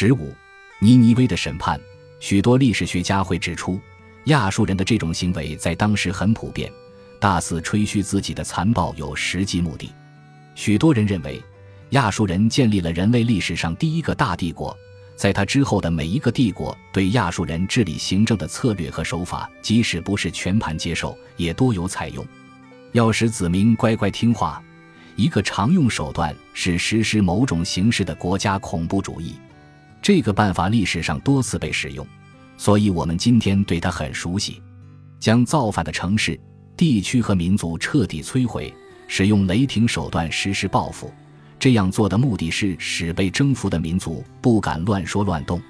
十五，尼尼微的审判，许多历史学家会指出，亚述人的这种行为在当时很普遍，大肆吹嘘自己的残暴有实际目的。许多人认为，亚述人建立了人类历史上第一个大帝国，在他之后的每一个帝国对亚述人治理行政的策略和手法，即使不是全盘接受，也多有采用。要使子民乖乖听话，一个常用手段是实施某种形式的国家恐怖主义。这个办法历史上多次被使用，所以我们今天对它很熟悉。将造反的城市、地区和民族彻底摧毁，使用雷霆手段实施报复。这样做的目的是使被征服的民族不敢乱说乱动，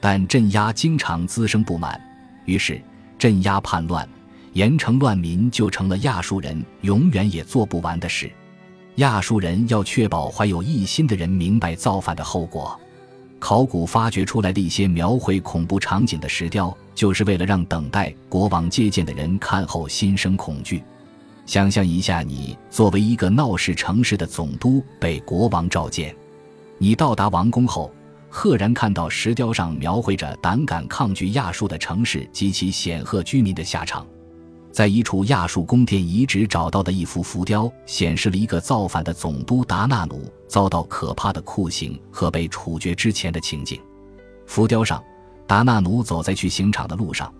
但镇压经常滋生不满，于是镇压叛乱、严惩乱民就成了亚述人永远也做不完的事。亚述人要确保怀有异心的人明白造反的后果。考古发掘出来的一些描绘恐怖场景的石雕，就是为了让等待国王接见的人看后心生恐惧。想象一下，你作为一个闹市城市的总督被国王召见，你到达王宫后，赫然看到石雕上描绘着胆敢抗拒亚述的城市及其显赫居民的下场。在一处亚述宫殿遗址找到的一幅浮雕，显示了一个造反的总督达纳努遭到可怕的酷刑和被处决之前的情景。浮雕上，达纳努走在去刑场的路上，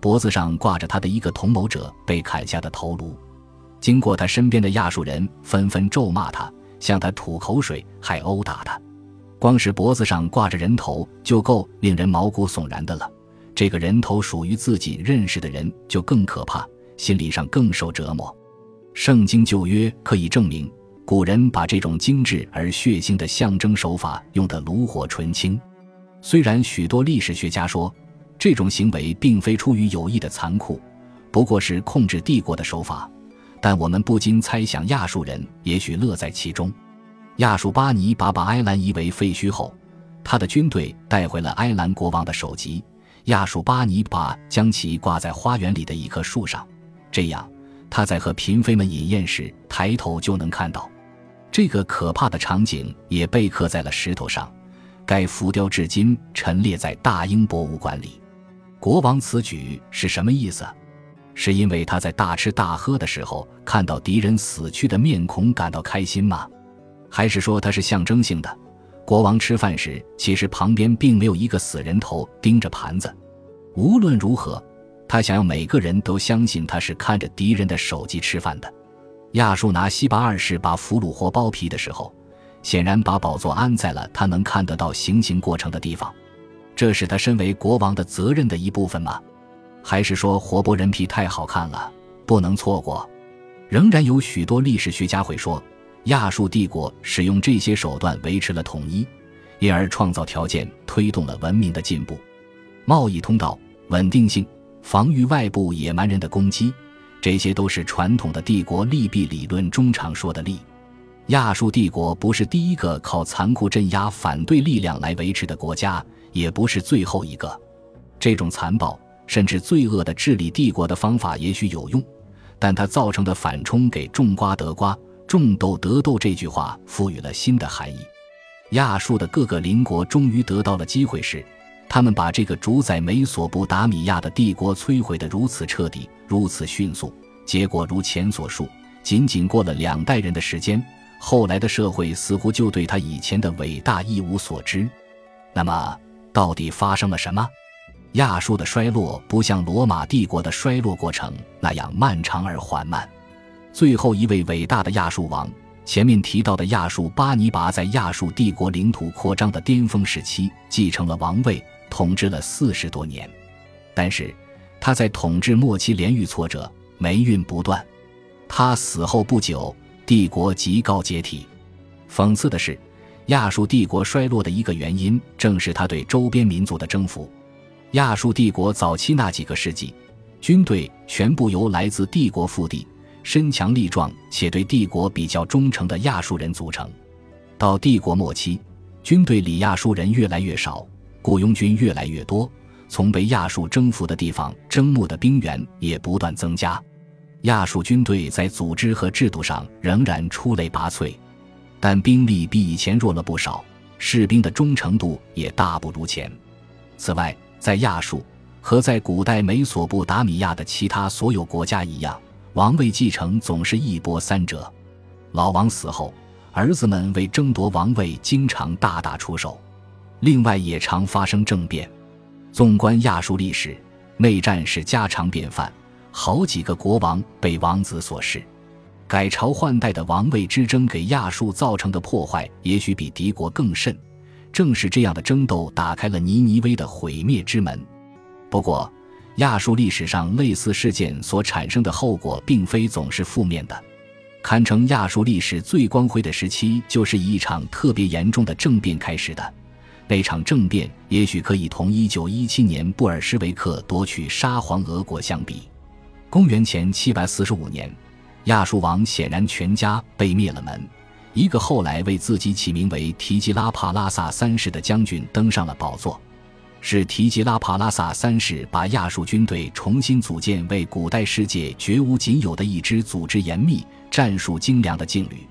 脖子上挂着他的一个同谋者被砍下的头颅。经过他身边的亚述人纷纷咒骂他，向他吐口水，还殴打他。光是脖子上挂着人头就够令人毛骨悚然的了，这个人头属于自己认识的人就更可怕。心理上更受折磨。圣经旧约可以证明，古人把这种精致而血腥的象征手法用得炉火纯青。虽然许多历史学家说这种行为并非出于有意的残酷，不过是控制帝国的手法，但我们不禁猜想，亚述人也许乐在其中。亚述巴尼拔把埃兰夷为废墟后，他的军队带回了埃兰国王的首级。亚述巴尼拔将其挂在花园里的一棵树上。这样，他在和嫔妃们饮宴时，抬头就能看到这个可怕的场景，也被刻在了石头上。该浮雕至今陈列在大英博物馆里。国王此举是什么意思？是因为他在大吃大喝的时候看到敌人死去的面孔感到开心吗？还是说它是象征性的？国王吃饭时，其实旁边并没有一个死人头盯着盘子。无论如何。他想要每个人都相信他是看着敌人的手机吃饭的。亚述拿西巴二世把俘虏活剥皮的时候，显然把宝座安在了他能看得到行刑过程的地方。这是他身为国王的责任的一部分吗？还是说活剥人皮太好看了，不能错过？仍然有许多历史学家会说，亚述帝国使用这些手段维持了统一，因而创造条件，推动了文明的进步、贸易通道、稳定性。防御外部野蛮人的攻击，这些都是传统的帝国利弊理论中常说的利。亚述帝国不是第一个靠残酷镇压反对力量来维持的国家，也不是最后一个。这种残暴甚至罪恶的治理帝国的方法也许有用，但它造成的反冲给“种瓜得瓜，种豆得豆”这句话赋予了新的含义。亚述的各个邻国终于得到了机会时。他们把这个主宰美索不达米亚的帝国摧毁得如此彻底，如此迅速。结果如前所述，仅仅过了两代人的时间，后来的社会似乎就对他以前的伟大一无所知。那么，到底发生了什么？亚述的衰落不像罗马帝国的衰落过程那样漫长而缓慢。最后一位伟大的亚述王，前面提到的亚述巴尼拔，在亚述帝国领土扩张的巅峰时期继承了王位。统治了四十多年，但是他在统治末期连遇挫折，霉运不断。他死后不久，帝国即告解体。讽刺的是，亚述帝国衰落的一个原因，正是他对周边民族的征服。亚述帝国早期那几个世纪，军队全部由来自帝国腹地、身强力壮且对帝国比较忠诚的亚述人组成。到帝国末期，军队里亚述人越来越少。雇佣军越来越多，从被亚述征服的地方征募的兵员也不断增加。亚述军队在组织和制度上仍然出类拔萃，但兵力比以前弱了不少。士兵的忠诚度也大不如前。此外，在亚述和在古代美索不达米亚的其他所有国家一样，王位继承总是一波三折。老王死后，儿子们为争夺王位，经常大打出手。另外，也常发生政变。纵观亚述历史，内战是家常便饭，好几个国王被王子所弑。改朝换代的王位之争给亚述造成的破坏，也许比敌国更甚。正是这样的争斗，打开了尼尼微的毁灭之门。不过，亚述历史上类似事件所产生的后果，并非总是负面的。堪称亚述历史最光辉的时期，就是以一场特别严重的政变开始的。那场政变，也许可以同一九一七年布尔什维克夺取沙皇俄国相比。公元前745年。亚述王显然全家被灭了门，一个后来为自己起名为提吉拉帕拉萨三世的将军登上了宝座。是提吉拉帕拉萨三世把亚述军队重新组建为古代世界绝无仅有的一支组织严密、战术精良的劲旅。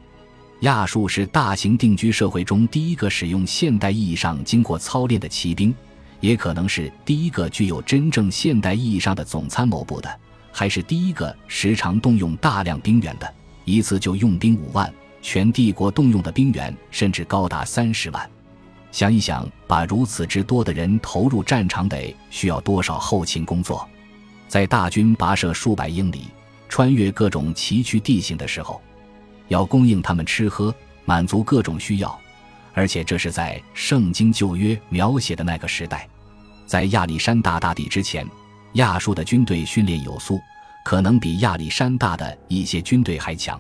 亚述是大型定居社会中第一个使用现代意义上经过操练的骑兵，也可能是第一个具有真正现代意义上的总参谋部的。还是第一个时常动用大量兵员的，一次就用兵五万，全帝国动用的兵员甚至高达三十万。想一想，把如此之多的人投入战场，得需要多少后勤工作？在大军跋涉数百英里，穿越各种崎岖地形的时候，要供应他们吃喝，满足各种需要，而且这是在圣经旧约描写的那个时代，在亚历山大大帝之前。亚述的军队训练有素，可能比亚历山大的一些军队还强。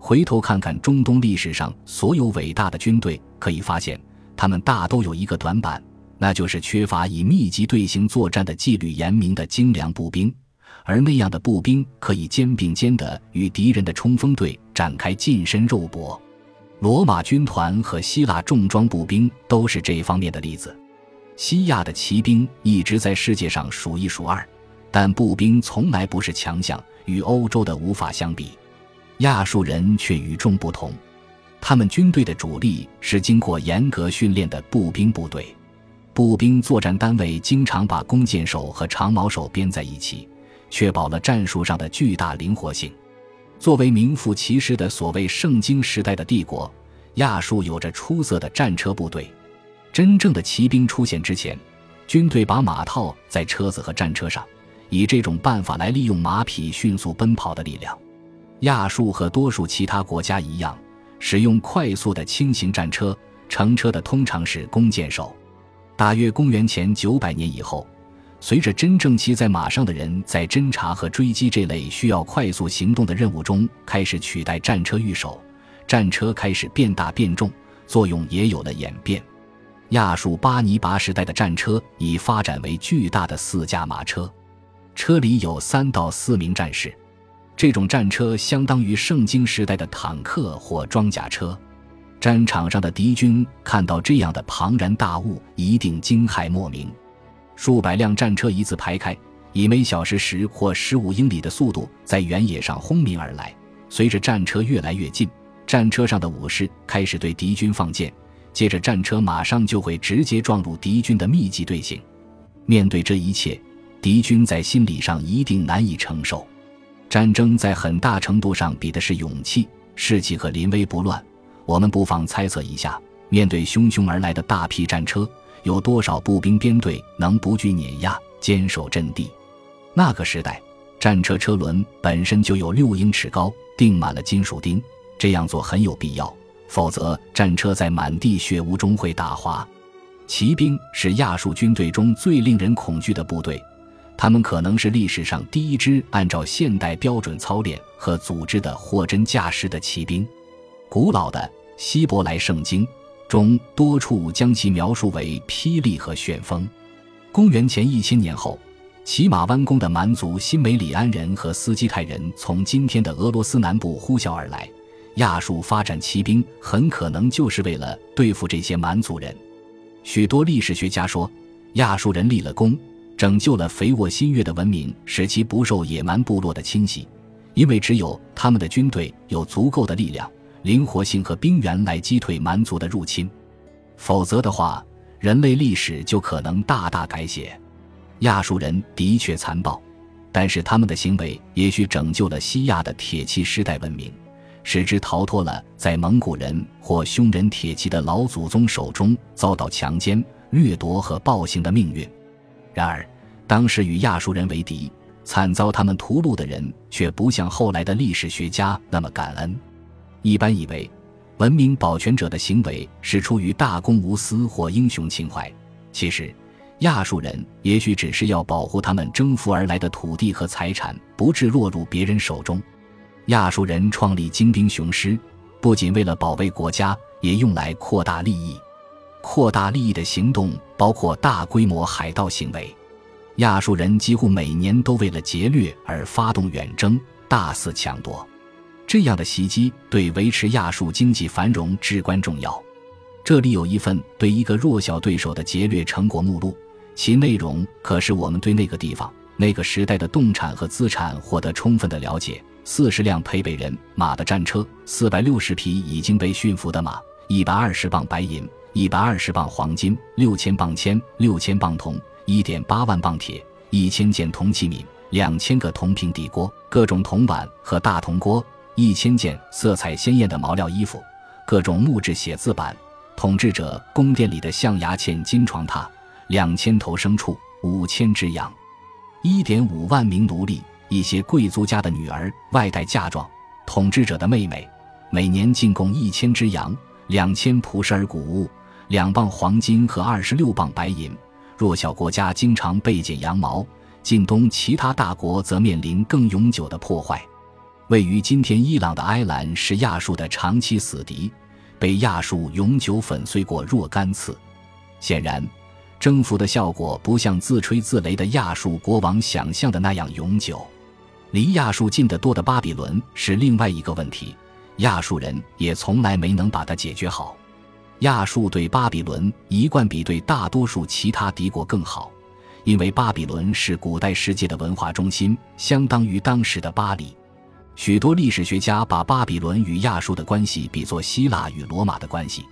回头看看中东历史上所有伟大的军队，可以发现，他们大都有一个短板，那就是缺乏以密集队形作战的纪律严明的精良步兵。而那样的步兵可以肩并肩地与敌人的冲锋队展开近身肉搏。罗马军团和希腊重装步兵都是这方面的例子。西亚的骑兵一直在世界上数一数二，但步兵从来不是强项，与欧洲的无法相比。亚述人却与众不同，他们军队的主力是经过严格训练的步兵部队。步兵作战单位经常把弓箭手和长矛手编在一起，确保了战术上的巨大灵活性。作为名副其实的所谓圣经时代的帝国，亚述有着出色的战车部队。真正的骑兵出现之前，军队把马套在车子和战车上，以这种办法来利用马匹迅速奔跑的力量。亚述和多数其他国家一样，使用快速的轻型战车，乘车的通常是弓箭手。大约公元前九百年以后，随着真正骑在马上的人在侦察和追击这类需要快速行动的任务中开始取代战车御手，战车开始变大变重，作用也有了演变。亚述巴尼拔时代的战车已发展为巨大的四驾马车，车里有三到四名战士。这种战车相当于圣经时代的坦克或装甲车。战场上的敌军看到这样的庞然大物，一定惊骇莫名。数百辆战车一字排开，以每小时十或十五英里的速度在原野上轰鸣而来。随着战车越来越近，战车上的武士开始对敌军放箭。接着，战车马上就会直接撞入敌军的密集队形。面对这一切，敌军在心理上一定难以承受。战争在很大程度上比的是勇气、士气和临危不乱。我们不妨猜测一下：面对汹汹而来的大批战车，有多少步兵编队能不惧碾压、坚守阵地？那个时代，战车车轮本身就有六英尺高，钉满了金属钉，这样做很有必要。否则，战车在满地血污中会打滑。骑兵是亚述军队中最令人恐惧的部队，他们可能是历史上第一支按照现代标准操练和组织的货真价实的骑兵。古老的希伯来圣经中多处将其描述为霹雳和旋风。公元前一千年后，骑马弯弓的蛮族新梅里安人和斯基泰人从今天的俄罗斯南部呼啸而来。亚述发展骑兵很可能就是为了对付这些蛮族人。许多历史学家说，亚述人立了功，拯救了肥沃新月的文明，使其不受野蛮部落的侵袭。因为只有他们的军队有足够的力量、灵活性和兵源来击退蛮族的入侵。否则的话，人类历史就可能大大改写。亚述人的确残暴，但是他们的行为也许拯救了西亚的铁器时代文明，使之逃脱了在蒙古人或匈人铁器的老祖宗手中遭到强奸、掠夺和暴行的命运。然而，当时与亚述人为敌、惨遭他们屠戮的人，却不像后来的历史学家那么感恩。一般以为，文明保全者的行为是出于大公无私或英雄情怀，其实。亚述人也许只是要保护他们征服而来的土地和财产不致落入别人手中。亚述人创立精兵雄师，不仅为了保卫国家，也用来扩大利益。扩大利益的行动包括大规模海盗行为。亚述人几乎每年都为了劫掠而发动远征，大肆抢夺。这样的袭击对维持亚述经济繁荣至关重要。这里有一份对一个弱小对手的劫掠成果目录。其内容可使我们对那个地方、那个时代的动产和资产获得充分的了解。四十辆配备人马的战车，四百六十匹已经被驯服的马，一百二十磅白银，一百二十磅黄金，六千磅铅，六千磅铜，一点八万磅铁，一千件铜器皿，两千个铜平底锅，各种铜碗和大铜锅，一千件色彩鲜艳的毛料衣服，各种木质写字板，统治者宫殿里的象牙嵌金床榻。两千头牲畜，五千只羊，一点五万名奴隶，一些贵族家的女儿外带嫁妆，统治者的妹妹，每年进贡一千只羊，两千蒲什尔谷物，两磅黄金和二十六磅白银。弱小国家经常被剪羊毛，近东其他大国则面临更永久的破坏。位于今天伊朗的埃兰是亚述的长期死敌，被亚述永久粉碎过若干次。显然。征服的效果不像自吹自擂的亚述国王想象的那样永久。离亚述近得多的巴比伦是另外一个问题，亚述人也从来没能把它解决好。亚述对巴比伦一贯比对大多数其他敌国更好，因为巴比伦是古代世界的文化中心，相当于当时的巴黎。许多历史学家把巴比伦与亚述的关系比作希腊与罗马的关系。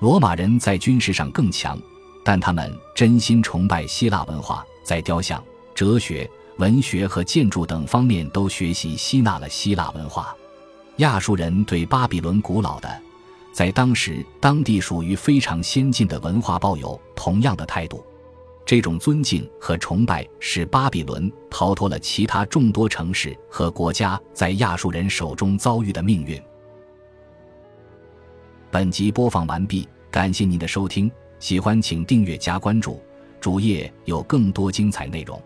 罗马人在军事上更强。但他们真心崇拜希腊文化，在雕像、哲学、文学和建筑等方面都学习吸纳了希腊文化。亚述人对巴比伦古老的，在当时当地属于非常先进的文化抱有同样的态度。这种尊敬和崇拜使巴比伦逃脱了其他众多城市和国家在亚述人手中遭遇的命运。本集播放完毕，感谢您的收听。喜欢请订阅加关注，主页有更多精彩内容。